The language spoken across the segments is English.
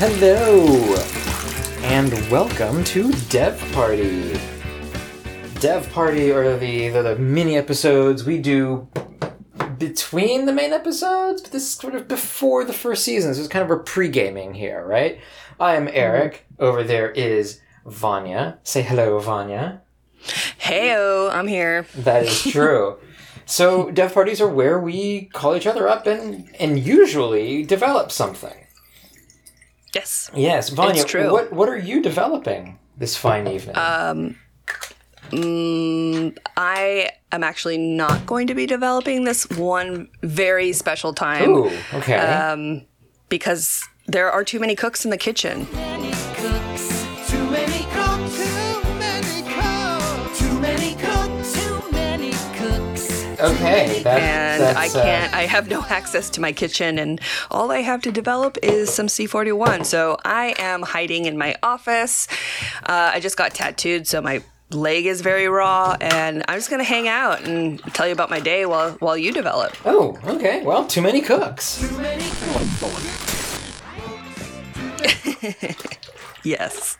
Hello, and welcome to Dev Party. Dev Party are the, the, the mini episodes we do between the main episodes, but this is sort of before the first season, so it's kind of a pre gaming here, right? I am mm-hmm. Eric. Over there is Vanya. Say hello, Vanya. Heyo, I'm here. That is true. so, dev parties are where we call each other up and, and usually develop something. Yes. Yes, Vanya, It's true. what what are you developing this fine evening? Um, mm, I am actually not going to be developing this one very special time Ooh, okay. um, because there are too many cooks in the kitchen. Okay, that, And that's, I uh, can't, I have no access to my kitchen, and all I have to develop is some C41. So I am hiding in my office. Uh, I just got tattooed, so my leg is very raw, and I'm just gonna hang out and tell you about my day while while you develop. Oh, okay. Well, too many cooks. Too many cooks. Yes.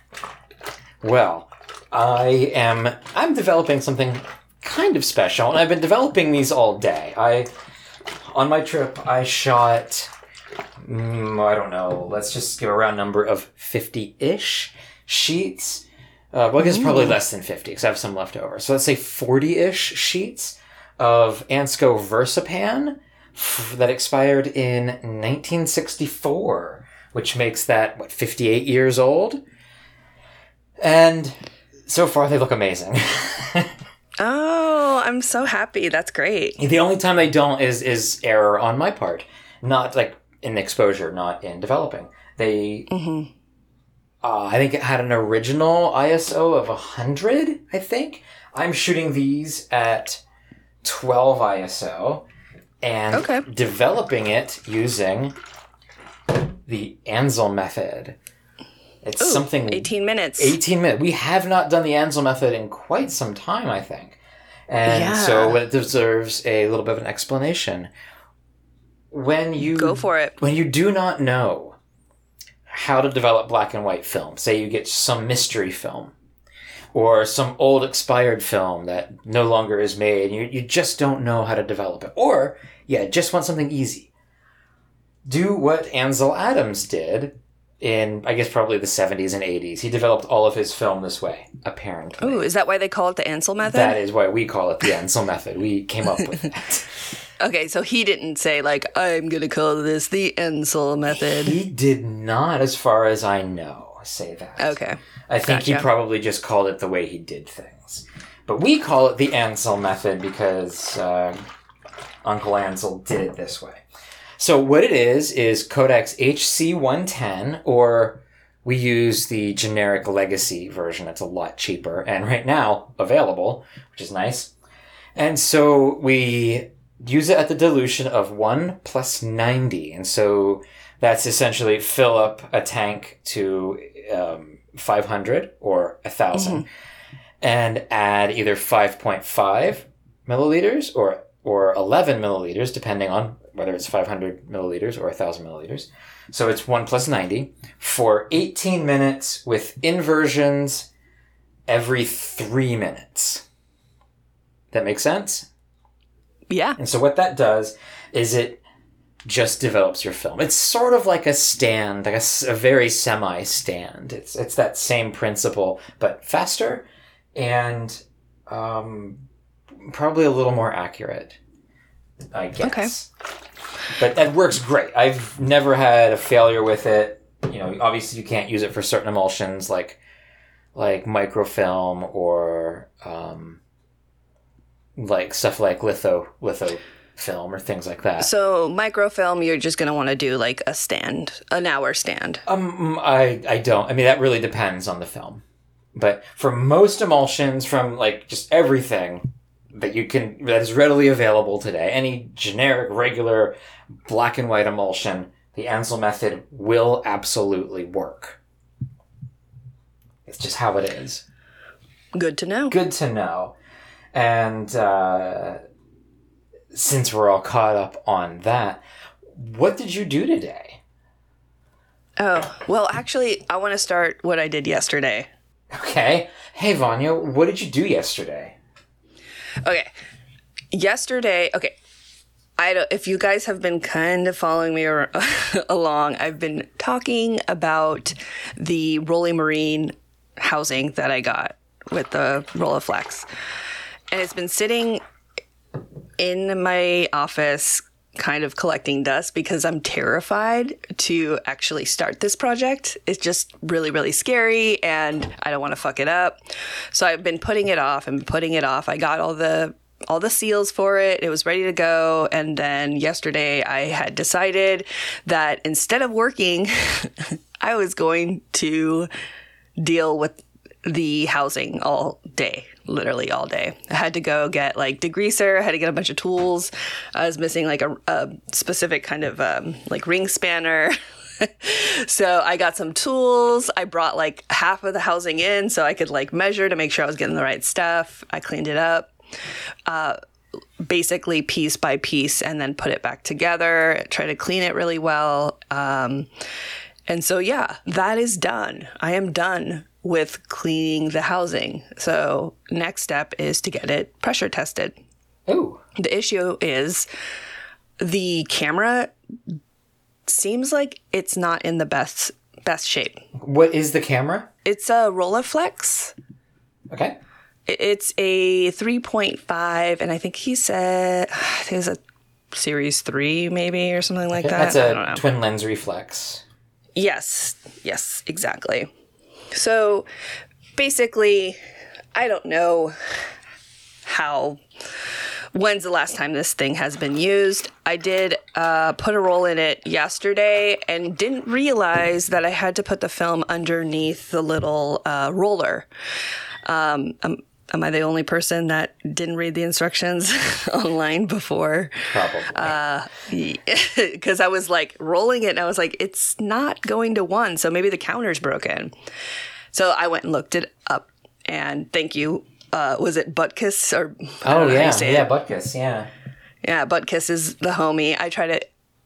Well, I am. I'm developing something kind of special, and I've been developing these all day. I, on my trip, I shot. Mm, I don't know. Let's just give a round number of fifty-ish sheets. Uh, well, I guess probably less than fifty because I have some left over. So let's say forty-ish sheets of Ansco Versapan f- that expired in 1964, which makes that what 58 years old. And so far, they look amazing. Oh, I'm so happy. That's great. the only time they don't is is error on my part, not like in exposure, not in developing. They, Mm-hmm. uh, I think it had an original ISO of hundred. I think I'm shooting these at 12 ISO and Okay. developing it using the Ansel method. It's Ooh, something 18 minutes. 18 minutes. We have not done the Ansel method in quite some time, I think. And Yeah. so it deserves a little bit of an explanation. When you Go for it. when you do not know how to develop black and white film, say you get some mystery film or some old expired film that no longer is made, you, you just don't know how to develop it. Or, yeah, just want something easy. Do what Ansel Adams did in, I guess, probably the 70s and 80s. He developed all of his film this way, apparently. Ooh, is that why they call it the Ansel method? That is why we call it the Ansel method. We came up with that. okay, so he didn't say like I'm gonna call this the Ansel method. He did not, as far as I know, say that. Okay. I think he probably just called it the way he did things. But we call it the Ansel method because uh, Uncle Ansel did it this way. So what it is is Kodak's HC110, or we use the generic legacy version. It's a lot cheaper and right now available, which is nice. And so we use it at the dilution of 1 plus 90. And so that's essentially fill up a tank to um, 500 or 1,000 and add either 5.5 milliliters or, or 11 milliliters, depending on whether it's 500 milliliters or 1,000 milliliters. So it's 1 plus 90 for 18 minutes with inversions every three minutes. That makes sense? Yeah. And so what that does is it just develops your film. It's sort of like a stand, like a, a very semi stand. It's it's that same principle, but faster and um, probably a little more accurate. I guess. But that works great. I've never had a failure with it. You know, obviously you can't use it for certain emulsions like like microfilm or um, like stuff like litho litho film or things like that. So microfilm, you're just gonna want to do like a stand, an hour stand. Um, I I don't. I mean, that really depends on the film. But for most emulsions, from like just everything that you can that is readily available today, any generic, regular black and white emulsion, the Ansel method will absolutely work. It's just how it is. Good to know. Good to know. And uh, since we're all caught up on that, what did you do today? Oh, well, actually, I want to start what I did yesterday. Okay. Hey, Vanya, what did you do yesterday? Okay. Yesterday, okay. I don't, if you guys have been kind of following me ar- along, I've been talking about the Rolleimarin housing that I got with the Rolleiflex. And it's been sitting in my office kind of collecting dust because I'm terrified to actually start this project. It's just really, really scary and I don't want to fuck it up. So I've been putting it off and putting it off. I got all the all the seals for it. It was ready to go. And then yesterday I had decided that instead of working, I was going to deal with the housing all day, literally all day. I had to go get like degreaser, I had to get a bunch of tools. I was missing like a, a specific kind of um, like ring spanner. so I got some tools. I brought like half of the housing in so I could like measure to make sure I was getting the right stuff. I cleaned it up. Uh, basically piece by piece and then put it back together try to clean it really well um, and so yeah that is done i am done with cleaning the housing so next step is to get it pressure tested Ooh. the issue is the camera seems like it's not in the best best shape What is the camera? it's a rolleiflex Okay. It's a 3.5, and I think he said think a series three, maybe or something like that. That's a twin lens reflex. yes, yes, exactly. So basically, I don't know how. When's the last time this thing has been used? I did uh, put a roll in it yesterday and didn't realize that I had to put the film underneath the little uh, roller. Um, am, am I the only person that didn't read the instructions online before? Probably. Because I was like rolling it and I was like, it's not going to one, so maybe the counter's broken. So I went and looked it up, and thank you. Uh, was it Butkus or oh don't know how you yeah, yeah, it. Butkus, yeah. yeah, Butkus is the homie. I try to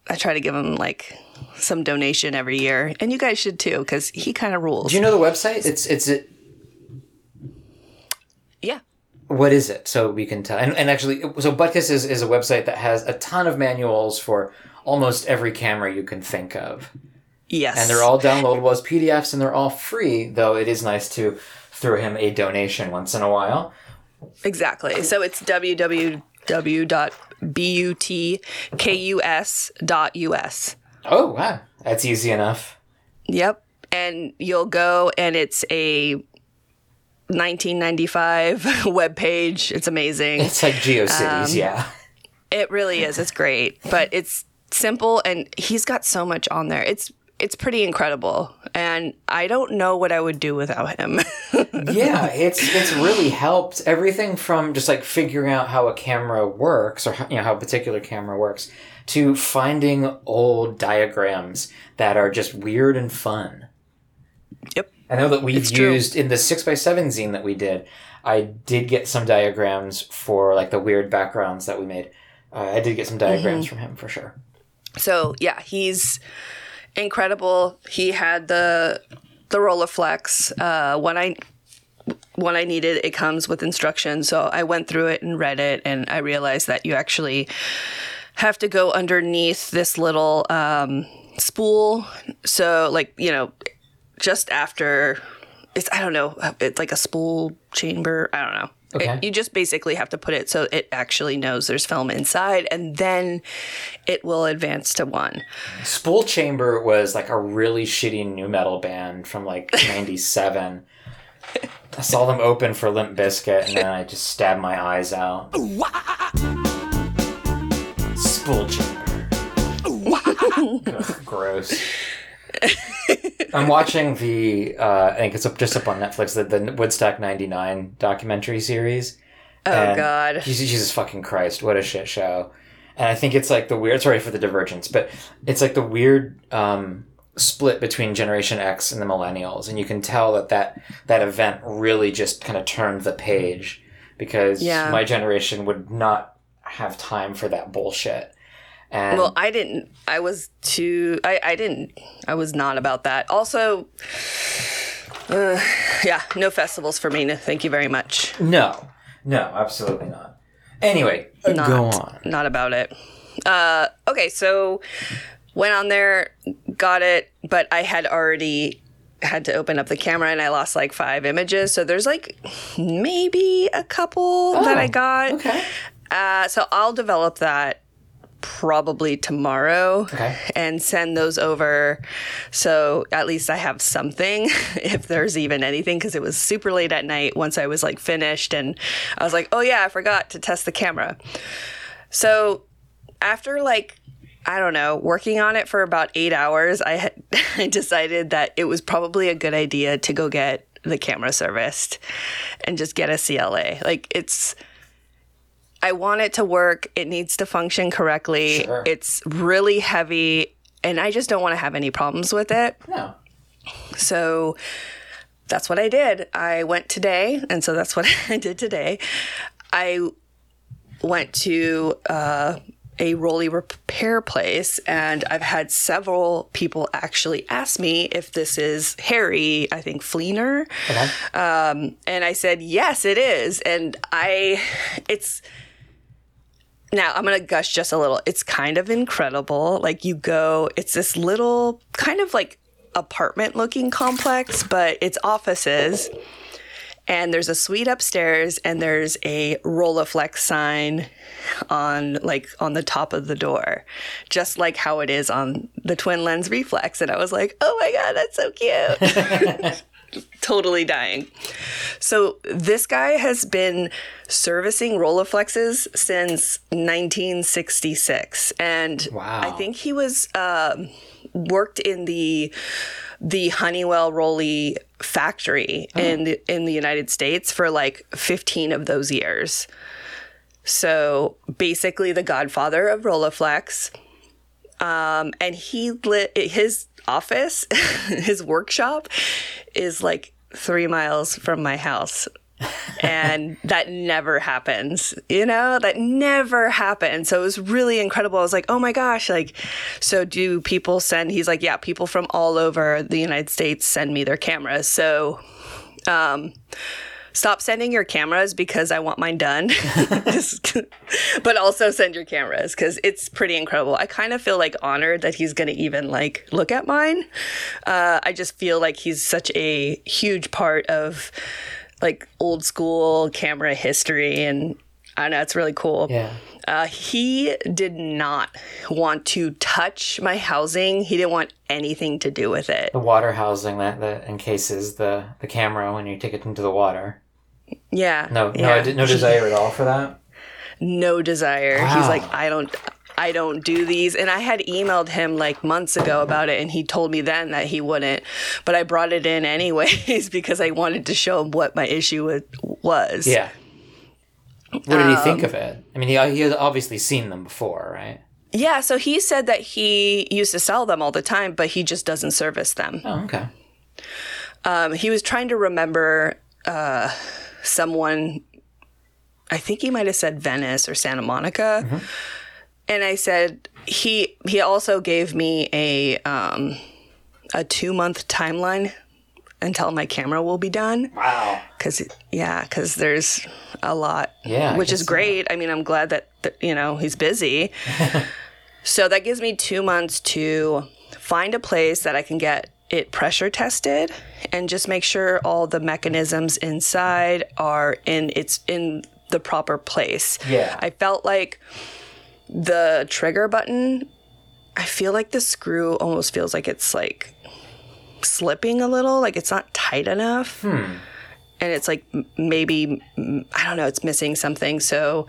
I try to give him like some donation every year, and you guys should too, because he kind of rules. Do you know the website? It's it's it. What is it? So we can tell. And, and actually, so Butkus is, is a website that has a ton of manuals for almost every camera you can think of. Yes. And they're all downloadable as PDFs and they're all free, though it is nice to throw him a donation once in a while. Exactly. So it's www.butkus.us. Oh, wow. That's easy enough. Yep. And you'll go and it's a 1995 webpage. It's amazing. It's like GeoCities, um, yeah. It really is. It's great, but it's simple and he's got so much on there. It's it's pretty incredible, and I don't know what I would do without him. yeah, it's it's really helped everything from just like figuring out how a camera works or you know how a particular camera works to finding old diagrams that are just weird and fun. yep. I know that we've used in the six x seven zine that we did. I did get some diagrams for like the weird backgrounds that we made. Uh, I did get some diagrams Mm-hmm. from him for sure. So yeah, he's incredible. He had the the Rolleiflex. Uh, when I when I needed, it comes with instructions. So I went through it and read it, and I realized that you actually have to go underneath this little um, spool. So like you know, just after it's I don't know, it's like a spool chamber. I don't know. It- you just basically have to put it so it actually knows there's film inside, and then it will advance to one. Spool Chamber was like a really shitty new metal band from like '97. I saw them open for Limp Bizkit, and then I just stabbed my eyes out. Spool Chamber. Ugh, gross. I'm watching the. Uh, I think it's up, just up on Netflix. The, the Woodstock '99 documentary series. Oh And God. Jesus, Jesus fucking Christ, what a shit show. And I think it's like the weird, sorry for the divergence, but it's like the weird um, split between Generation X and the Millennials. And you can tell that that, that event really just kind of turned the page because Yeah. my generation would not have time for that bullshit. And Well, I didn't. I was too. I, I didn't. I was not about that. Also, uh, yeah, no festivals for me. No, thank you very much. no, no, absolutely not. Anyway, Not, go on. Not about it. Uh, okay, so went on there, got it, but I had already had to open up the camera and I lost like five images. So there's like maybe a couple that I Oh, got. Okay. Uh, so I'll develop that probably tomorrow Okay. and send those over. So at least I have something if there's even anything because it was super late at night once I was like finished and I was like, oh yeah, I forgot to test the camera. So after like I don't know, working on it for about eight hours, I had I decided that it was probably a good idea to go get the camera serviced and just get a CLA. Like it's I want it to work. It needs to function correctly. Sure. It's really heavy and I just don't want to have any problems with it. No. So that's what I did. I went today, and so that's what I did today. I went to uh, a Rollei repair place, and I've had several people actually ask me if this is Harry, I think Fleenor. Okay. Um, and I said, yes, it is. And I, it's, now I'm going to gush just a little. It's kind of incredible. Like you go, it's this little kind of like apartment looking complex, but it's offices. And there's a suite upstairs and there's a Rolleiflex sign on like on the top of the door, just like how it is on the twin lens reflex. And I was like, oh my God, that's so cute. totally dying. So this guy has been servicing Rolleiflexes since 1966, and Wow. I think he was um, worked in the the Honeywell Rollei factory in the, in the United States for like 15 of those years. So basically, the godfather of Rolleiflex. Um, and he lit his office, his workshop is like three miles from my house. and that never happens, you know, that never happens. So it was really incredible. I was like, oh my gosh, like, so do people send, he's like, yeah, people from all over the United States send me their cameras. So, um, stop sending your cameras because I want mine done. But also send your cameras because it's pretty incredible. I kind of feel like honored that he's going to even like look at mine. Uh, I just feel like he's such a huge part of like old school camera history and I know, it's really cool. Yeah. Uh, he did not want to touch my housing. He didn't want anything to do with it. The water housing that, that encases the, the camera when you take it into the water. Yeah. No, no, yeah. I did, no desire at all for that. no desire. He's like, I don't I don't do these. And I had emailed him like months ago about it and he told me then that he wouldn't. But I brought it in anyways because I wanted to show him what my issue was. Yeah. What did he Um, think of it? I mean, he, he had obviously seen them before, right? Yeah, so he said that he used to sell them all the time, but he just doesn't service them. Oh, okay. Um, he was trying to remember uh, someone. I think he might have said Venice or Santa Monica, and I said he he also gave me a um, a two month timeline until my camera will be done. Wow. Because yeah, because there's a lot. Yeah, which is great. I mean, I'm glad that, that you know he's busy. so that gives me two months to find a place that I can get it pressure tested and just make sure all the mechanisms inside are in it's in the proper place. Yeah. I felt like the trigger button. I feel like the screw almost feels like it's like slipping a little, like it's not tight enough. Hmm. And it's like maybe, I don't know, it's missing something. So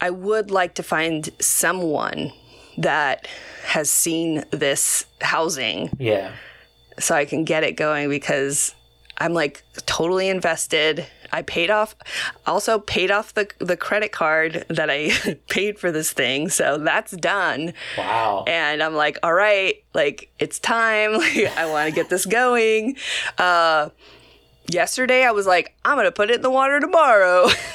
I would like to find someone that has seen this housing Yeah. So I can get it going because I'm like totally invested. I paid off, also paid off the the credit card that I paid for this thing, so that's done. Wow. And I'm like, all right, like it's time. Like I want to get this going. Uh, yesterday I was like, I'm gonna put it in the water tomorrow.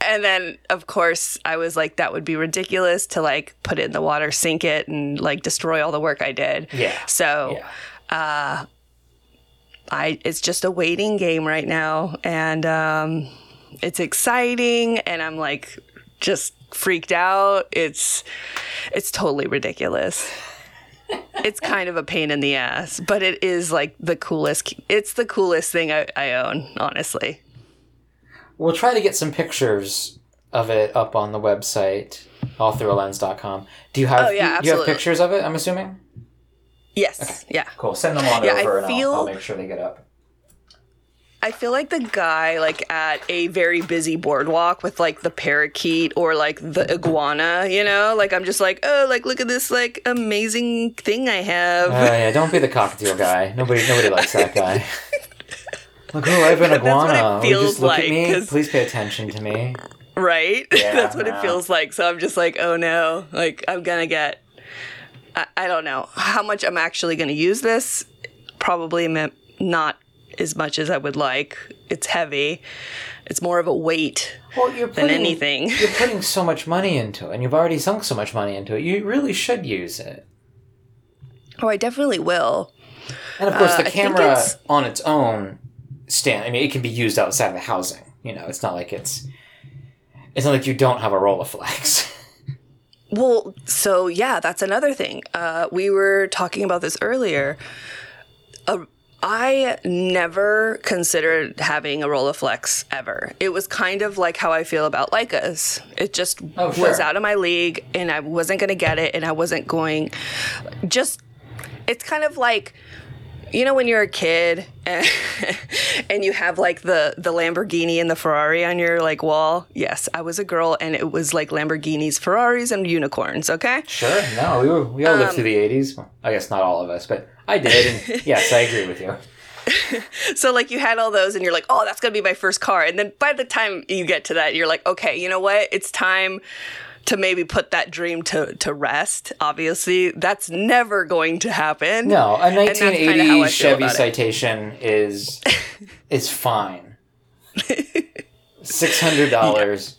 and then of course I was like, that would be ridiculous to like put it in the water, sink it, and like destroy all the work I did. Yeah. So Yeah. I it's just a waiting game right now, and um, it's exciting, and I'm like just freaked out. It's it's totally ridiculous. It's kind of a pain in the ass, but it is like the coolest. It's the coolest thing I, I own, honestly. We'll try to get some pictures of it up on the website, allthroughlens.com. Do you have Oh, yeah, you, you have pictures of it, I'm assuming? Yes, yeah. Cool. Send them on Yeah, I over and feel- I'll, I'll make sure they get up. I feel like the guy like at a very busy boardwalk with like the parakeet or like the iguana, you know? Like I'm just like, oh, like look at this like amazing thing I have. Oh yeah, don't be the cockatiel guy. Nobody nobody likes that guy. Like, oh, I have an That's what it iguana. Feels just look like, at me. 'cause- Please pay attention to me. right? Yeah, That's what no. it feels like. So I'm just like, oh no, like I'm gonna get. I, I don't know how much I'm actually gonna use this. Probably not as much as I would like. It's heavy. It's more of a weight Well, you're than anything. You're putting so much money into it, and you've already sunk so much money into it. You really should use it. Oh, I definitely will. And of course, Uh, the think camera it's- on its own stand. I mean, it can be used outside of the housing. You know, it's not like it's. It's not like you don't have a Rolleiflex. Well, so yeah, that's another thing. Uh, we were talking about this earlier. Uh, I never considered having a Rolleiflex ever. It was kind of like how I feel about Leicas. It just Oh, sure. was out of my league, and I wasn't going to get it, and I wasn't going. Just, it's kind of like you know when you're a kid and, and you have like the the Lamborghini and the Ferrari on your like wall. Yes, I was a girl and it was like Lamborghinis, Ferraris and unicorns, okay? sure. No, we were we all Um, lived through the '80s. I guess not all of us, but I did. And yes, I agree with you. So like you had all those and you're like, "Oh, that's going to be my first car." And then by the time you get to that, you're like, "Okay, you know what? It's time to maybe put that dream to to rest." Obviously, that's never going to happen. No, a that's kinda how I 1980 Chevy. Citation is is fine. Six hundred dollars.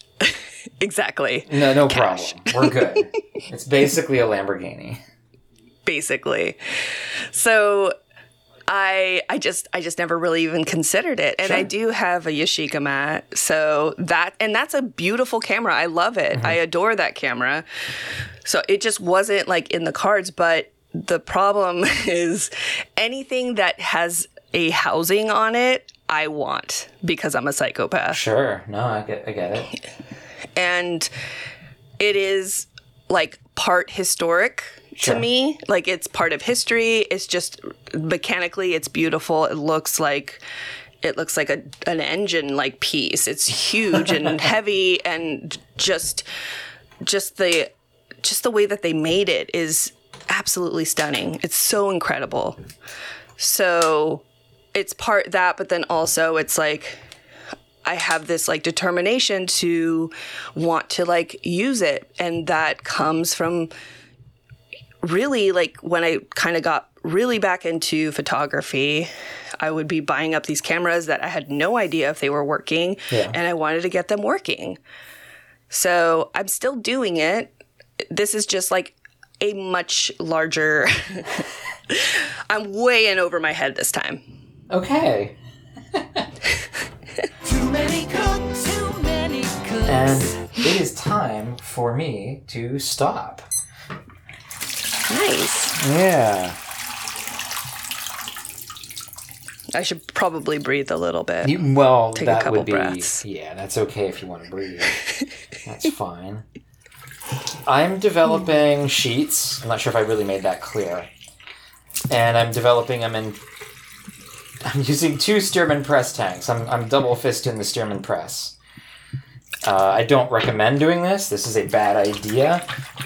Exactly. No, no Cash. problem. We're good. it's basically a Lamborghini. basically. So I I just I just never really even considered it. And I do have a Yashica mat. So that and that's a beautiful camera. I love it. Mm-hmm. I adore that camera. So it just wasn't like in the cards, but the problem is anything that has a housing on it, I want because I'm a psychopath Sure. No, I get I get it. and it is like part historic Sure. to me like it's part of history. It's just mechanically it's beautiful. It looks like it looks like a, an engine like piece. It's huge and heavy and just just the just the way that they made it is absolutely stunning. It's so incredible. So it's part that but then also it's like I have this like determination to want to like use it. And that comes from really like when I kind of got really back into photography, I would be buying up these cameras that I had no idea if they were working Yeah. and I wanted to get them working. So I'm still doing it. This is just like a much larger. I'm way in over my head this time. Okay. Too many cooks. Too many cooks. And it is time for me to stop. Nice. Yeah. I should probably breathe a little bit. You, well, Take a that couple would be breaths. yeah. That's okay if you want to breathe. that's fine. I'm developing sheets. I'm not sure if I really made that clear. And I'm developing them in. I'm using two Stearman press tanks. I'm, I'm double fisting the Stearman press. Uh, I don't recommend doing this. This is a bad idea.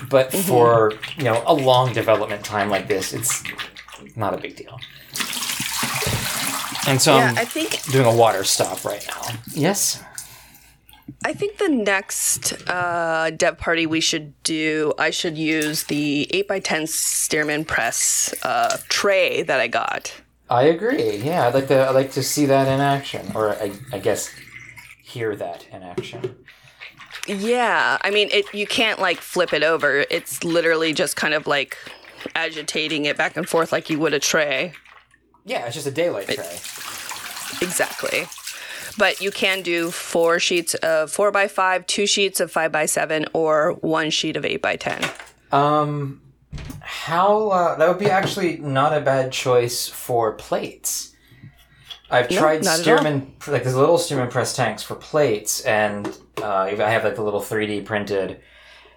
But Mm-hmm. for you know a long development time like this, it's not a big deal. And so yeah, I'm I think doing a water stop right now. Yes. I think the next uh, dev party we should do, I should use the 8x10 Stearman press uh, tray that I got. I agree. Yeah, I'd like to. I'd like to see that in action, or I, I guess hear that in action. Yeah, I mean, it. You can't like flip it over. It's literally just kind of like agitating it back and forth like you would a tray. Yeah, it's just a daylight tray. Exactly. But you can do four sheets of four by five, two sheets of five by seven, or one sheet of eight by ten. Um, how uh, that would be actually not a bad choice for plates. I've tried at. Stearman, like these little Stearman press tanks for plates, and uh, I have like the little 3D printed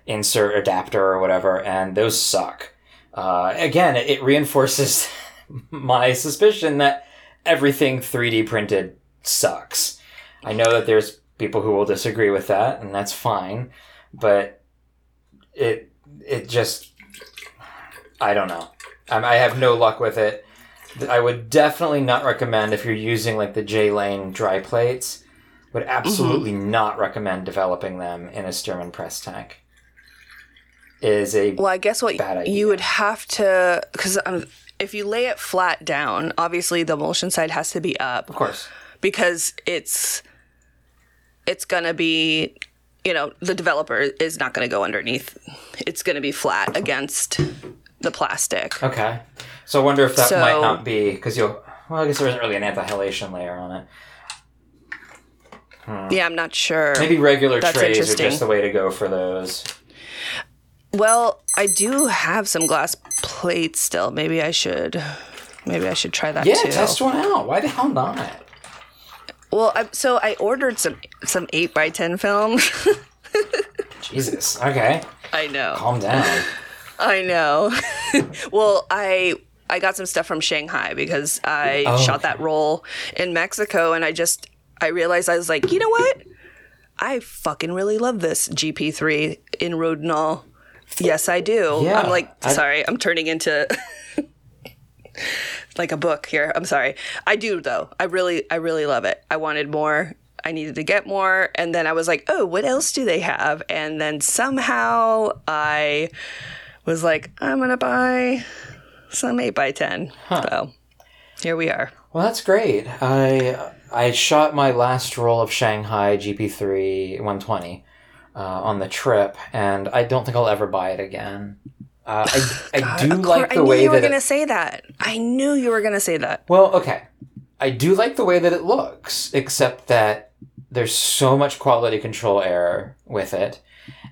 insert adapter or whatever, and those suck. Uh, again, it reinforces my suspicion that everything 3D printed sucks. I know that there's people who will disagree with that, and that's fine, but it it just I don't know. Um, I have no luck with it. I would definitely not recommend if you're using like the J Lane dry plates. Would absolutely not recommend developing them in a Stearman press tank. Is a Well, I guess what Bad idea. you would have to, because um, if you lay it flat down, obviously the emulsion side has to be up of course. because it's it's gonna be, you know, the developer is not gonna go underneath. It's gonna be flat against the plastic. Okay. So I wonder if that So- might not be because you'll. Well, I guess there isn't really an anti-halation layer on it. Hmm. Yeah, I'm not sure. Maybe regular That's trays are just the way to go for those. Well, I do have some glass plates still. Maybe I should. Maybe I should try that Yeah, too. test one out. Why the hell not? Well, I, so I ordered some some eight by ten film. Jesus. Okay. I know. Calm down. I know. well, I I got some stuff from Shanghai because I Oh, shot that roll in Mexico, and I just I realized I was like, you know what? I fucking really love this GP3 in Rodinal. Yes, I do. Yeah, I'm like, I- sorry, I'm turning into like a book here. I'm sorry. I do though. I really, I really love it. I wanted more. I needed to get more, and then I was like, oh, what else do they have? And then somehow I was like, I'm gonna buy some eight by ten. So here we are. Well, that's great. I I shot my last roll of Shanghai GP3 120 uh, on the trip, and I don't think I'll ever buy it again. Uh, I, I do Of course- like I knew you were gonna say that. I knew you were gonna say that. well, okay, I do like the way that it looks, except that there's so much quality control error with it,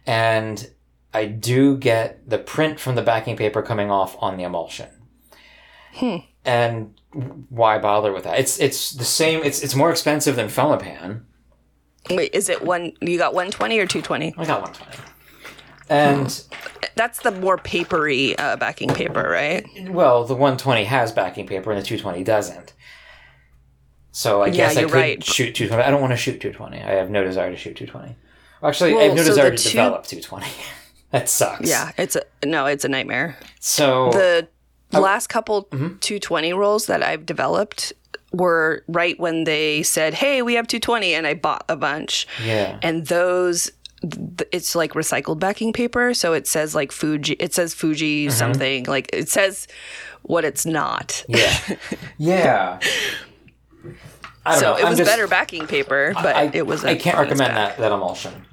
and I do get the print from the backing paper coming off on the emulsion. And why bother with that? It's it's the same. It's it's more expensive than Felipan. Wait, is it one? You got one twenty or two twenty? I got one twenty. And That's the more papery uh, backing paper, right? well, the one twenty has backing paper, and the two twenty doesn't. So I Yeah, guess I could right. shoot two twenty. I don't want to shoot two twenty. I have no desire to shoot two twenty. Actually, I have no so desire to two- develop two twenty. that sucks. Yeah, it's a no, it's a nightmare. So The Oh. last couple Mm-hmm. 220 rolls that I've developed were right when they said, "Hey, we have 220," and I bought a bunch. yeah. And those it's like recycled backing paper, so it says like Fuji, it says Fuji Mm-hmm. something, like it says what it's not. Yeah. yeah. I don't So know. it I'm was just- better backing paper, but I, it was I can't recommend back. that that emulsion.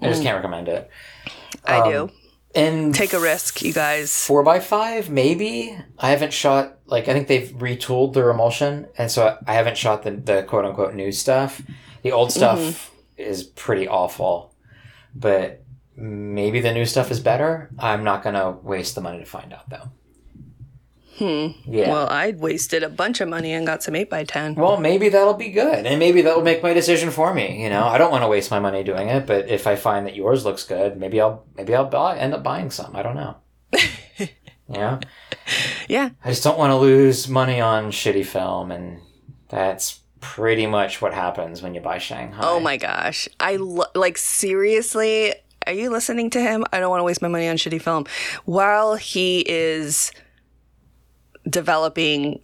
I just can't recommend it. I Um, do. And Take a risk, you guys. four by five, maybe. I haven't shot like I think they've retooled their emulsion, and so I haven't shot the, the quote unquote new stuff. The old stuff Mm-hmm. is pretty awful, but maybe the new stuff is better. I'm not gonna waste the money to find out though. Hmm. Yeah. Well, I wasted a bunch of money and got some 8x10. Well, maybe that'll be good, and maybe that'll make my decision for me. You know, I don't want to waste my money doing it, but if I find that yours looks good, maybe I'll maybe I'll buy end up buying some. I don't know. yeah, Yeah. I just don't want to lose money on shitty film, and that's pretty much what happens when you buy Shanghai. Oh my gosh. I lo- like seriously, are you listening to him? I don't want to waste my money on shitty film. While he is developing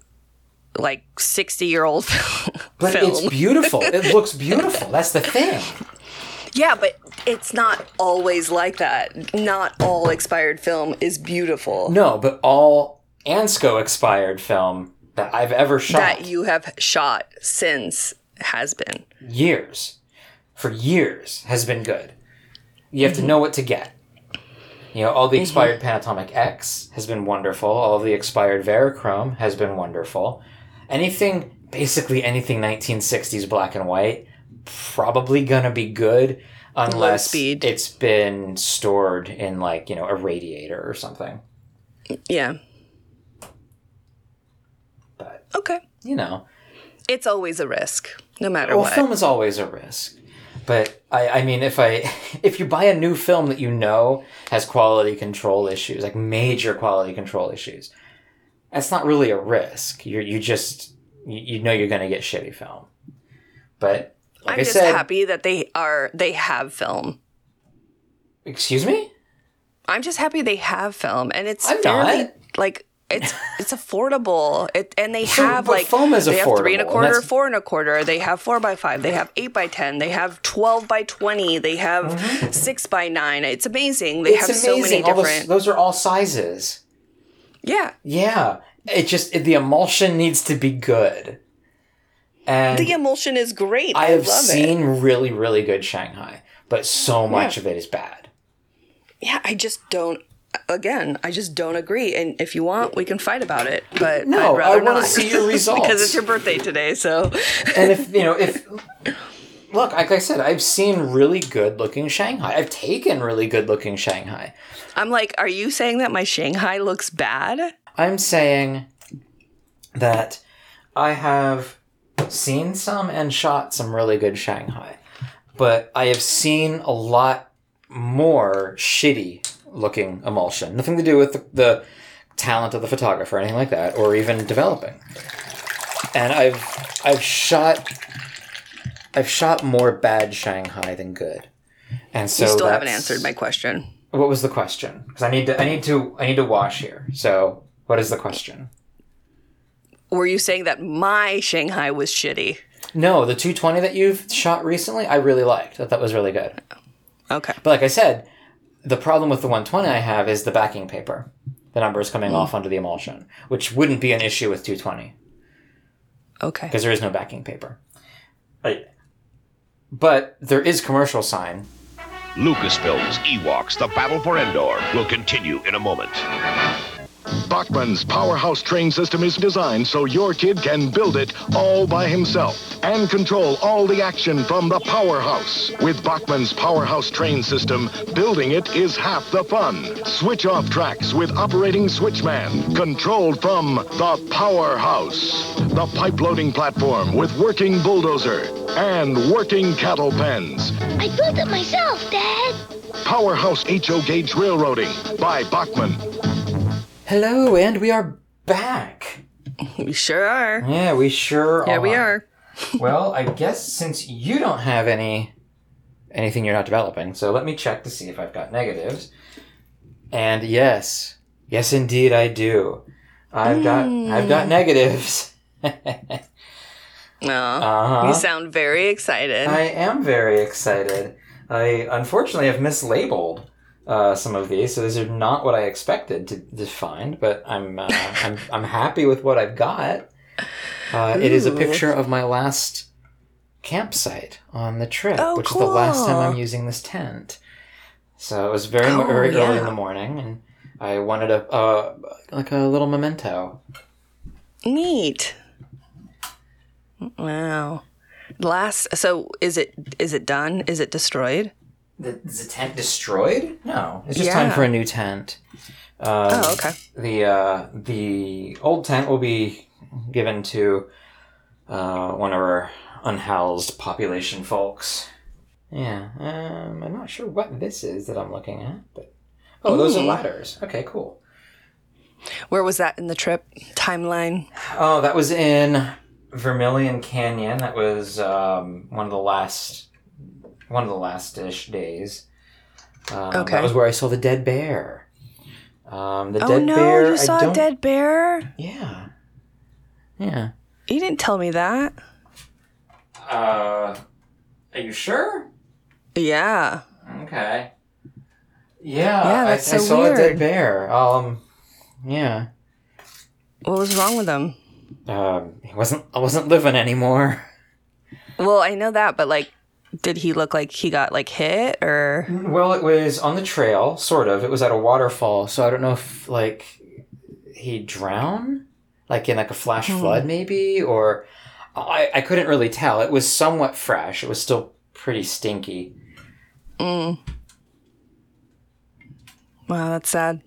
like 60 year old But film. it's beautiful. it looks beautiful. That's the thing. yeah, but it's not always like that. Not all expired film is beautiful. No, but all Ansco expired film that I've ever shot. That you have shot since has been. years, for years, has been good. You have to mm-hmm. know what to get. You know, all the expired Panatomic X has been wonderful. All of the expired Verichrome has been wonderful. Anything, basically anything 1960s black and white, probably gonna be good unless speed. it's been stored in like you know a radiator or something. Yeah. But Okay. you know, It's always a risk, no matter well, what. film is always a risk. But I, I mean, if I, if you buy a new film that you know has quality control issues, like major quality control issues, that's not really a risk. You you just you, you know you're gonna get shitty film. But like I'm I just said, happy that they are they have film. excuse me. I'm just happy they have film, and it's I'm fairly not. like it's it's affordable. It and they have like foam is they have three and a affordable, and quarter, four and a quarter. They have four by five. They have eight by ten. They have twelve by twenty. They have six by nine. It's amazing. They Mm-hmm. It's have so many amazing. All those, different. those are all sizes. yeah, Yeah, it just it, the emulsion needs to be good. And the emulsion is great. I I, have seen it. really, really good Shanghai, but so much of it is bad. Yeah, I just don't. Again, I just don't agree. And if you want, we can fight about it. But No, I'd rather I wanna not. see your results. because it's your birthday today. So And if you know, if look, like I said, I've seen really good looking Shanghai. I've taken really good looking Shanghai. I'm like, are you saying that my Shanghai looks bad? I'm saying that I have seen some and shot some really good Shanghai, but I have seen a lot more shitty looking emulsion. Nothing to do with the, the talent of the photographer or anything like that, or even developing. And I've I've shot I've shot more bad Shanghai than good. And so you still haven't answered my question. What was the question? Because I need to I need to I need to wash here. So what is the question? Were you saying that my Shanghai was shitty? No, the 220 that you've shot recently, I really liked. I thought that was really good. Okay. But like I said, the problem with the 120 I have is the backing paper. The number is coming hmm. off under the emulsion, which wouldn't be an issue with 220 Okay. because there is no backing paper. Right. But there is commercial sign. Lucasfilm's Ewoks, The Battle for Endor, will continue in a moment. Bachmann's powerhouse train system is designed so your kid can build it all by himself and control all the action from the powerhouse. With Bachmann's powerhouse train system, building it is half the fun. Switch off tracks with operating switchman, controlled from the powerhouse. The pipe loading platform with working bulldozer and working cattle pens. I built it myself, Dad. Powerhouse HO gauge railroading by Bachman. Hello, and we are back. We sure are. Yeah, we sure are. Yeah, we are. well, I guess since you don't have any anything you're not developing, so let me check to see if I've got negatives. And yes, yes, indeed, I do. I've got I've got negatives. No. Uh-huh. You sound very excited. I am very excited. I unfortunately have mislabeled uh, some of these, so these are not what I expected to, to find. But I'm uh, I'm I'm happy with what I've got. Uh, it is a picture of my last campsite on the trip, Oh, which is the last time I'm using this tent. So it was very Oh, very early in the morning, and I wanted a uh, like a little memento. Neat. Wow. Last. So is it is it done? Is it destroyed? The, is the tent destroyed? No, it's just time for a new tent. Um, Oh, okay. The uh, the old tent will be given to uh, one of our unhoused population folks. Yeah, um, I'm not sure what this is that I'm looking at, but oh, those are ladders. Okay, cool. Where was that in the trip timeline? Oh, that was in Vermilion Canyon. That was um, one of the last one of the last ish days. Um, Okay. That was where I saw the dead bear. Um, the Oh dead no! bear. you saw I a don't, dead bear. Yeah. Yeah. You didn't tell me that. Uh, are you sure? Yeah. Okay. Yeah, Yeah, I, that's I so saw a dead bear. Um, yeah. What was wrong with him? Um, he wasn't. I wasn't living anymore. Well, I know that, but like, did he look like he got like hit or? Well, it was on the trail, sort of. It was at a waterfall, so I don't know if like he drowned, like in like a flash flood, maybe, or I I couldn't really tell. It was somewhat fresh. It was still pretty stinky. Mm. Wow, that's sad.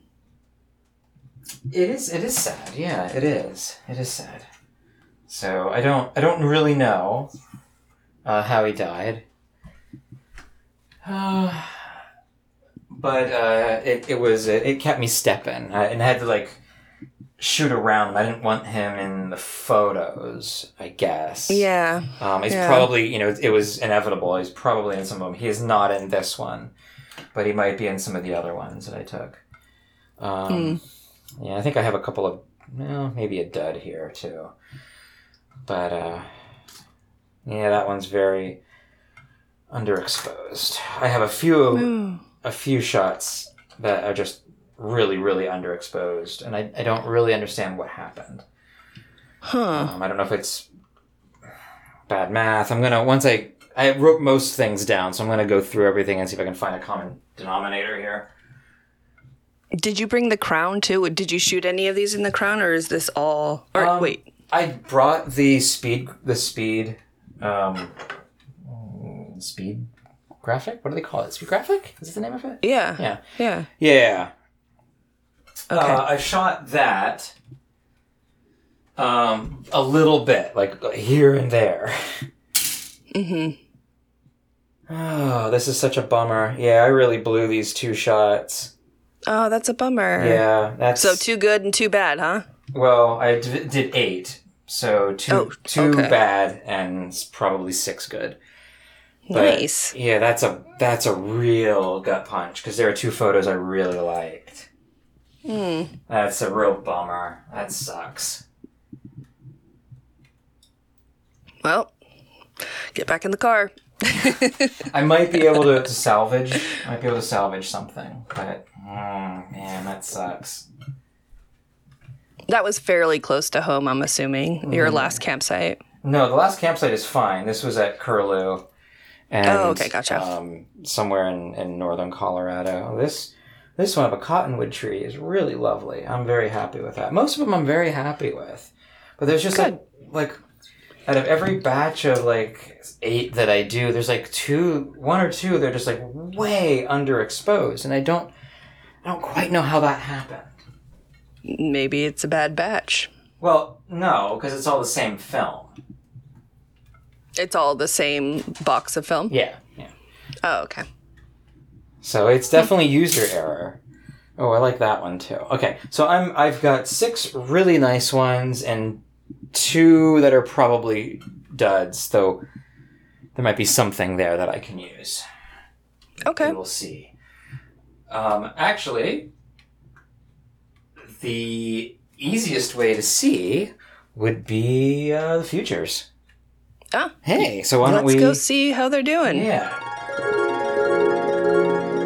It is. It is sad. Yeah, it is. It is sad. So I don't. I don't really know uh, how he died. Uh, but uh, it it was it, it kept me stepping, I, and I had to like shoot around him. I didn't want him in the photos. I guess. Yeah. Um, he's Yeah. probably, you know, it was inevitable. He's probably in some of them. He is not in this one, but he might be in some of the other ones that I took. Um, Yeah, I think I have a couple of, well, maybe a dud here too. But uh, yeah, that one's very underexposed. I have a few, a few shots that are just really, really underexposed, and I, I don't really understand what happened. Huh. Um, I don't know if it's bad math. I'm gonna once I I wrote most things down, so I'm gonna go through everything and see if I can find a common denominator here. Did you bring the crown too? Did you shoot any of these in the crown, or is this all? Or Um, wait, I brought the speed the speed um speed graphic. What do they call it? Speed graphic? Is that the name of it? yeah, Yeah. yeah. Yeah. Okay. Uh, I shot that um a little bit, like here and there. mm-hmm. Oh, this is such a bummer. Yeah, I really blew these two shots. Oh, that's a bummer. Yeah, that's So too good and too bad, huh? Well, I d- did eight, so two Oh, two okay. bad and probably six good. But, nice. Yeah, that's a that's a real gut punch because there are two photos I really liked. Hmm. That's a real bummer. That sucks. Well, get back in the car. I might be able to, to salvage. I might be able to salvage something, but mm, man, that sucks. That was fairly close to home, I'm assuming. Your Mm-hmm. last campsite. No, the last campsite is fine. This was at Curlew. And, Oh, okay, gotcha. Um, somewhere in, in northern Colorado. This this one of a cottonwood tree is really lovely. I'm very happy with that. Most of them I'm very happy with, but there's just like like out of every batch of like eight that I do, there's like two, one or two. They're just like way underexposed, and I don't I don't quite know how that happened. Maybe it's a bad batch. Well, no, because it's all the same film. It's all the same box of film. Yeah, yeah. Oh, okay. So it's definitely user error. Oh, I like that one too. Okay, so I'm I've got six really nice ones and two that are probably duds, though there might be something there that I can use. Okay. We will see. Um, actually, the easiest way to see would be uh, the futures. Ah, Hey, so why don't let's we? go see how they're doing. Yeah.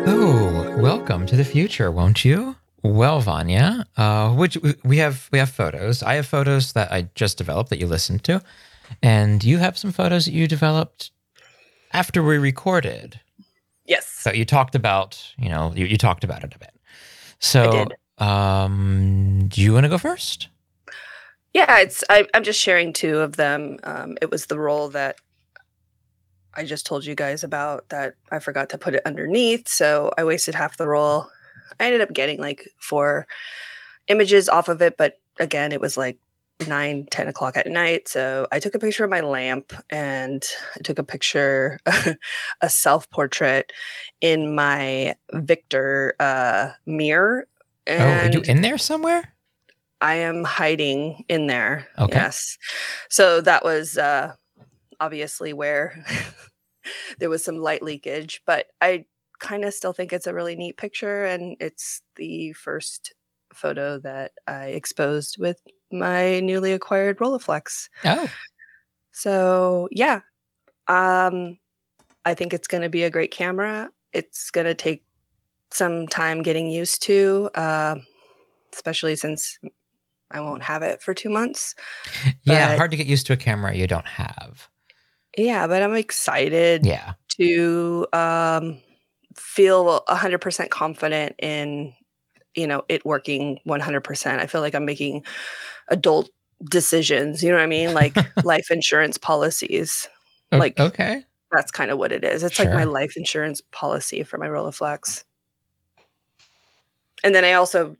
Oh, welcome to the future, won't you? Well, Vanya, uh, which we have we have photos. I have photos that I just developed that you listened to, and you have some photos that you developed after we recorded. Yes. So you talked about, you know, you, you talked about it a bit. So, did. um, do you want to go first? Yeah, it's I, I'm just sharing two of them. Um, it was the roll that I just told you guys about that I forgot to put it underneath, so I wasted half the roll. I ended up getting like four images off of it, but again, it was like nine, ten o'clock at night. So I took a picture of my lamp and I took a picture, a self portrait in my Victor uh, mirror. oh, are you in there somewhere? I am hiding in there. Okay. Yes. So that was uh, obviously where there was some light leakage, but I kind of still think it's a really neat picture. And it's the first photo that I exposed with my newly acquired Rolleiflex. Oh, So yeah, um, I think it's going to be a great camera. It's going to take some time getting used to, uh, especially since I won't have it for two months. yeah, But- hard to get used to a camera you don't have. Yeah, but I'm excited Yeah. to um, feel 100% confident in, you know, it working 100%. I feel like I'm making adult decisions. You know what I mean? Like life insurance policies. Like- okay. That's kind of what it is. It's like my life insurance policy for my Rolleiflex. And then I also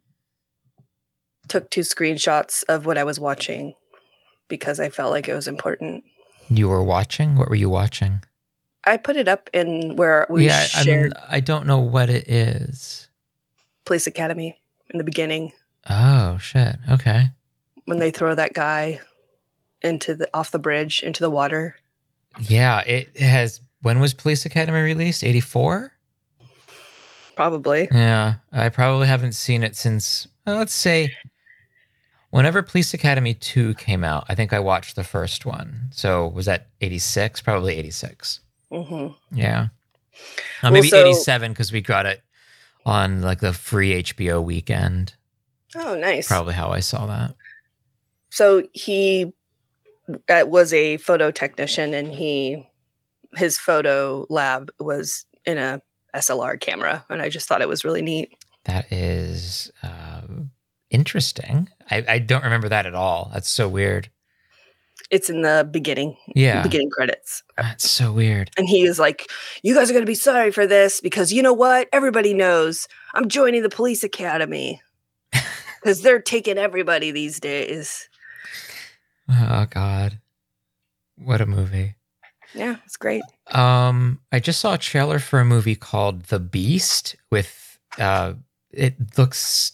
took two screenshots of what I was watching because I felt like it was important. You were watching? What were you watching? I put it up in where we yeah, I, shared mean, I don't know what it is. Police Academy in the beginning Oh shit. Okay. when they throw that guy into the off the bridge into the water. Yeah, it has. When was Police Academy released? Eighty four. Probably. Yeah, I probably haven't seen it since. uh, let's say, whenever Police Academy two came out, I think I watched the first one. So was that eighty six? Probably eighty six. hmm Yeah. Uh, Well, maybe so- 87 because we got it on like the free HBO weekend. Oh, nice. Probably how I saw that. So he uh, was a photo technician, and he his photo lab was in a SLR camera, and I just thought it was really neat. That is uh, interesting. I, I don't remember that at all. That's so weird. It's in the beginning, Yeah. beginning credits. That's so weird. And he is like, You guys are going to be sorry for this because you know what? Everybody knows I'm joining the police academy because they're taking everybody these days. Oh, God. What a movie. Yeah, it's great. Um, I just saw a trailer for a movie called The Beast with uh it looks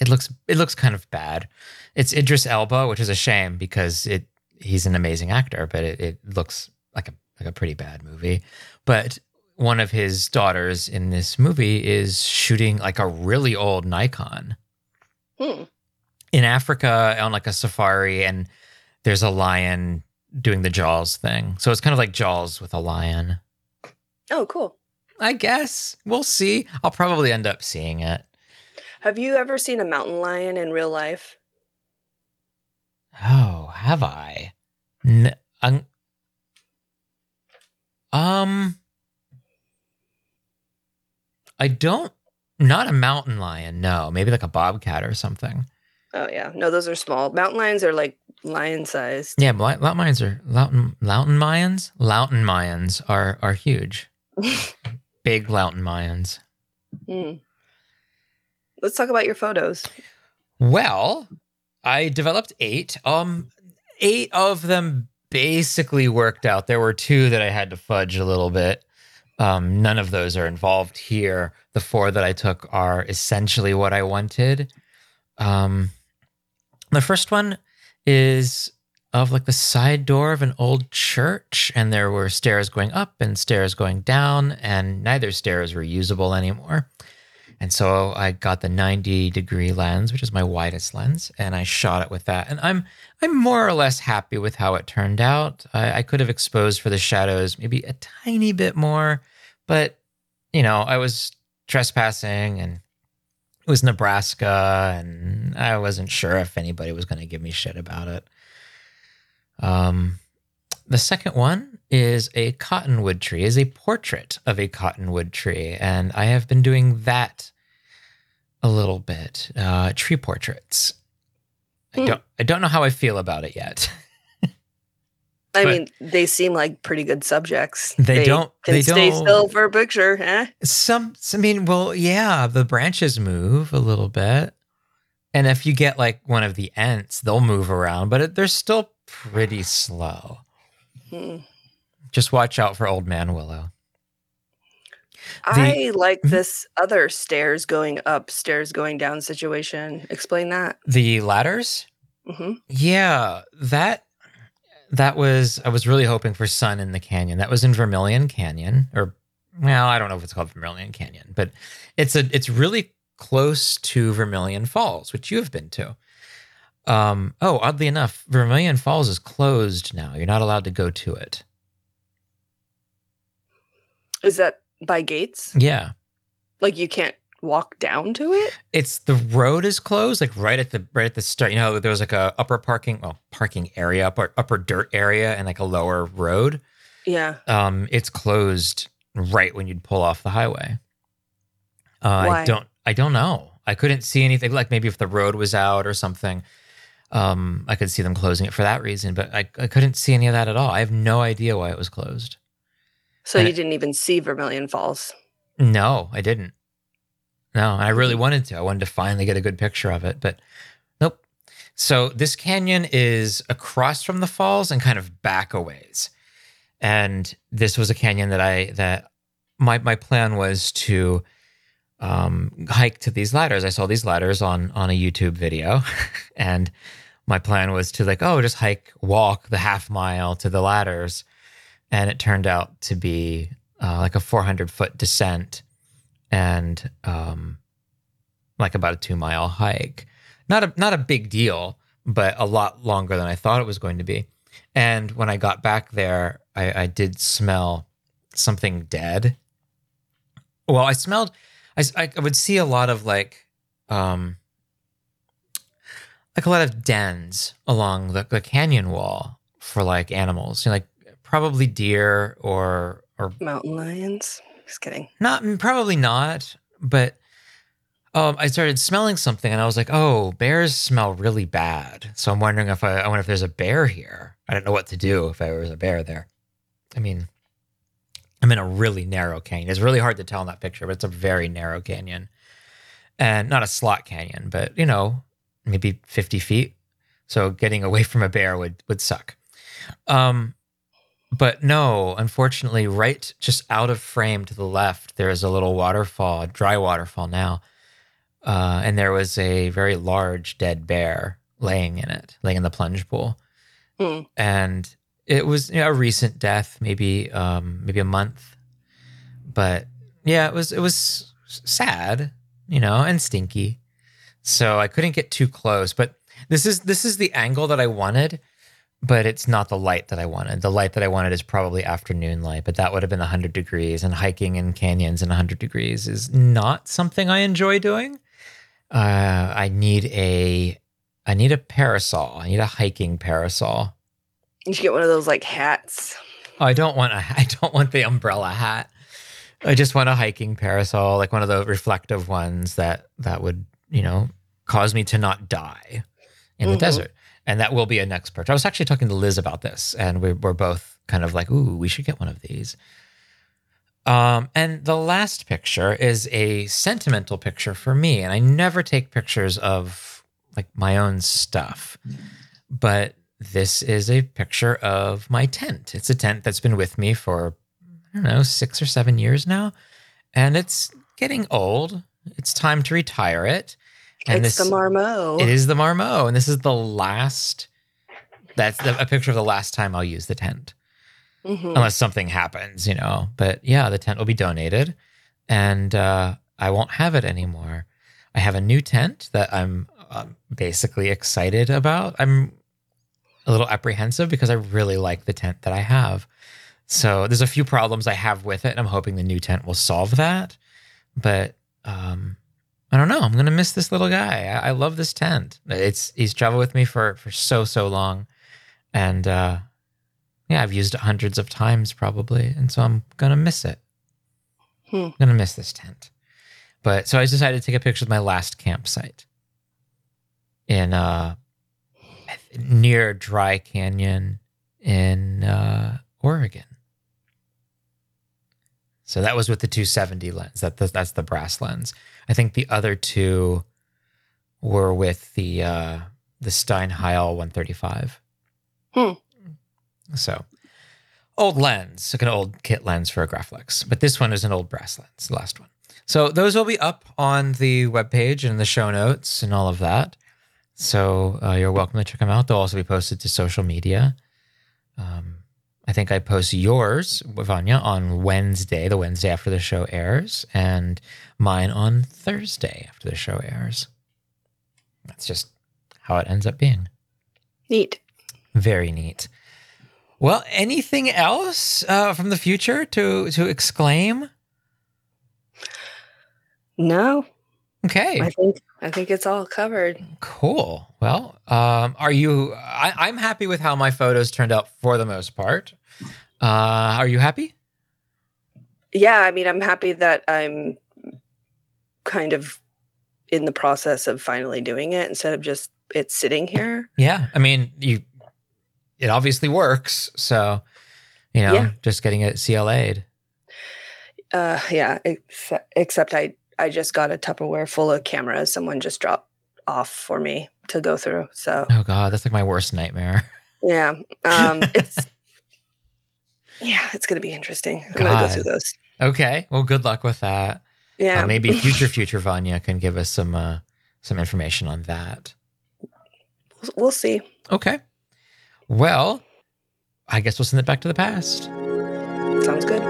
it looks it looks kind of bad. It's Idris Elba, which is a shame because it he's an amazing actor, but it, it looks like a like a pretty bad movie. But one of his daughters in this movie is shooting like a really old Nikon Hmm. in Africa on like a safari, and there's a lion doing the Jaws thing. So it's kind of like Jaws with a lion. Oh, cool. I guess we'll see. I'll probably end up seeing it. Have you ever seen a mountain lion in real life? Oh, have I? N- um, um, I don't. Not a mountain lion. No, maybe like a bobcat or something. Oh, yeah. No, those are small. Mountain lions are like lion sized. Yeah, but Lout Mayans are Loudon Loudon Mayans. Loudon Mayans are are huge. Big Loudon Mayans. Mm. Let's talk about your photos. Well, I developed eight. Um, eight of them basically worked out. There were two that I had to fudge a little bit. Um, none of those are involved here. The four that I took are essentially what I wanted. Um, the first one is of like the side door of an old church, and there were stairs going up and stairs going down, and neither stairs were usable anymore. And so I got the 90 degree lens, which is my widest lens, and I shot it with that. And I'm I'm more or less happy with how it turned out. I, I could have exposed for the shadows maybe a tiny bit more, but you know, I was trespassing and it was Nebraska, and I wasn't sure if anybody was going to give me shit about it. Um, the second one is a cottonwood tree, is a portrait of a cottonwood tree, and I have been doing that a little bit. Uh, tree portraits. I Hmm. don't. I don't know how I feel about it yet. I But- mean, they seem like pretty good subjects. They don't- Can they stay don't- still for a picture, eh? Some. I mean, well, yeah, the branches move a little bit, and if you get like one of the ants, they'll move around, but it, they're still pretty slow. Hmm. Just watch out for Old Man Willow. I like Mhm. this other stairs going up, stairs going down situation. Explain that. The ladders. hmm Yeah, that that was I was really hoping for sun in the canyon. That was in Vermilion Canyon, or well, I don't know if it's called Vermilion Canyon, but it's a it's really close to Vermilion Falls, which you have been to. Um, oh, oddly enough, Vermilion Falls is closed now. You're not allowed to go to it. Is that by gates? Yeah. Like you can't walk down to it? It's the road is closed, like right at the right at the start. You know, there was like a upper parking, well, parking area, upper upper dirt area, and like a lower road. Yeah. Um, it's closed right when you'd pull off the highway. Uh, I don't, I don't know. I couldn't see anything. Like maybe if the road was out or something, um, I could see them closing it for that reason. But I, I couldn't see any of that at all. I have no idea why it was closed. So And you didn't even see Vermilion Falls. No, I didn't. No, I really wanted to. I wanted to finally get a good picture of it, but nope. So this canyon is across from the falls and kind of back a ways. And this was a canyon that I that my my plan was to um, hike to these ladders. I saw these ladders on on a YouTube video, and my plan was to like, oh, just hike, walk the half mile to the ladders, and it turned out to be uh, like a 400 foot descent and um, like about a two mile hike. Not a not a big deal, but a lot longer than I thought it was going to be. And when I got back there, I, I did smell something dead. Well, I smelled. I, I would see a lot of like, um, like a lot of dens along the, the canyon wall for like animals. You know, like probably deer or or Mountain lions. Just kidding. not probably not, but um, I started smelling something and I was like, oh, bears smell really bad. So I'm wondering if I, I wonder if there's a bear here. I don't know what to do if there was a bear there. I mean, I'm in a really narrow canyon. It's really hard to tell in that picture, but it's a very narrow canyon. And not a slot canyon, but you know, maybe 50 feet. So getting away from a bear would would suck. Um, but no, unfortunately, right just out of frame to the left, there is a little waterfall, a dry waterfall now. Uh, and there was a very large dead bear laying in it, laying in the plunge pool. Hmm. And it was you know, a recent death, maybe um, maybe a month. But yeah, it was it was sad, you know, and stinky. So I couldn't get too close. But this is this is the angle that I wanted but it's not the light that I wanted. The light that I wanted is probably afternoon light, but that would have been 100 degrees, and hiking in canyons in 100 degrees is not something I enjoy doing. Uh, I need a I need a parasol. I need a hiking parasol. You should get one of those like hats. I don't want a I don't want the umbrella hat. I just want a hiking parasol, like one of the reflective ones that that would, you know, cause me to not die in the Mhm. desert. And that will be a next purchase. I was actually talking to Liz about this, and we we're both kind of like, "Ooh, we should get one of these." Um, and the last picture is a sentimental picture for me, and I never take pictures of like my own stuff, but this is a picture of my tent. It's a tent that's been with me for I don't know six or seven years now, and it's getting old. It's time to retire it. And it's this, the Marmot. it is the Marmot, and this is the last. That's the, a picture of the last time I'll use the tent, Mhm. unless something happens, you know. But yeah, the tent will be donated, and uh, I won't have it anymore. I have a new tent that I'm um, basically excited about. I'm a little apprehensive because I really like the tent that I have. So there's a few problems I have with it, and I'm hoping the new tent will solve that. But um, I don't know. I'm gonna miss this little guy. I, I love this tent. It's he's traveled with me for for so so long, and uh, yeah, I've used it hundreds of times probably, and so I'm gonna miss it. Hmm. I'm gonna miss this tent. But so I decided to take a picture of my last campsite in uh near Dry Canyon in uh, Oregon. So that was with the 270 lens. That that's the brass lens. I think the other two were with the uh, the Steinheil 135. Hmm. So old lens, like an old kit lens for a Graflex, but this one is an old brass lens, the last one. So those will be up on the webpage and the show notes and all of that. So uh, you're welcome to check them out. They'll also be posted to social media. Um, I think I post yours, Vanya, on Wednesday, the Wednesday after the show airs, and mine on Thursday after the show airs. That's just how it ends up being. Neat. Very neat. Well, anything else uh, from the future to to exclaim? No, Okay. I think I think it's all covered. Cool. Well, um, are you? I, I'm happy with how my photos turned out for the most part. Uh, are you happy? Yeah, I mean, I'm happy that I'm kind of in the process of finally doing it instead of just it sitting here. Yeah. I mean, you. It obviously works. So, you know, Yeah. just getting it CLA'd. Uh, yeah, except, except I I just got a Tupperware full of cameras. Someone just dropped off for me to go through. So Oh God, that's like my worst nightmare. yeah, um, it's yeah, it's gonna be interesting. I'm gonna go through those. Okay. Well, good luck with that. Yeah, Uh, maybe future future Vanya can give us some uh, some information on that. we'll see. Okay. Well, I guess we'll send it back to the past. Sounds good.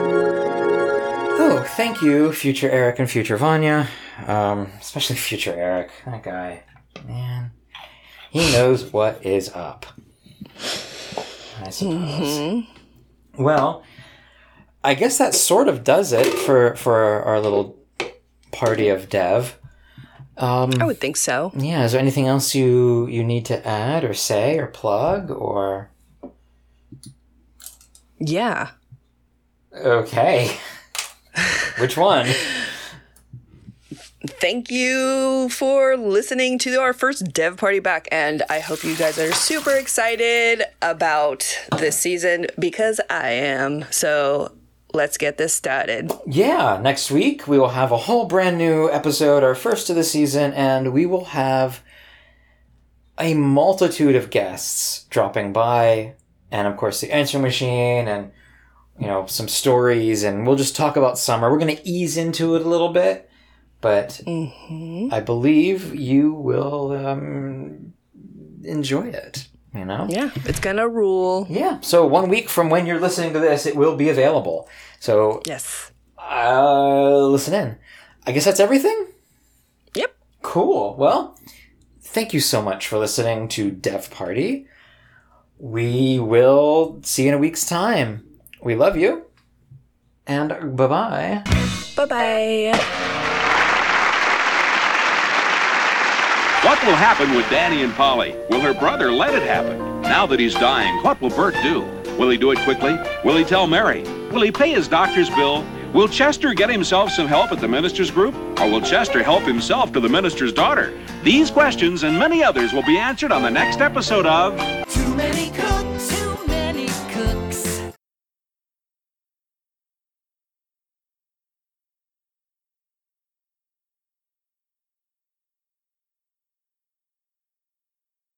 Oh, thank you, future Eric and future Vanya. Um, especially future Eric. That guy, man, he knows what is up. I suppose. Well, I guess that sort of does it for for our little party of dev. Um, I would think so. yeah. Is there anything else you you need to add or say or plug or? Yeah. Okay. Which one? Thank you for listening to our first dev party back. And I hope you guys are super excited about this season because I am. So let's get this started. Yeah, next week we will have a whole brand new episode, our first of the season, and we will have a multitude of guests dropping by, and of course the answer machine, and you know some stories, and we'll just talk about summer. We're going to ease into it a little bit, but I believe you will um, enjoy it. You know. Yeah, it's gonna rule. Yeah. So one week from when you're listening to this, it will be available. So Yes. uh, listen in. I guess that's everything. Yep. Cool. Well, thank you so much for listening to Dev Party. We will see you in a week's time. We love you. And bye bye. Bye bye. What will happen with Danny and Polly? Will her brother let it happen? Now that he's dying, what will Bert do? Will he do it quickly? Will he tell Mary? Will he pay his doctor's bill? Will Chester get himself some help at the minister's group? Or will Chester help himself to the minister's daughter? These questions and many others will be answered on the next episode of Too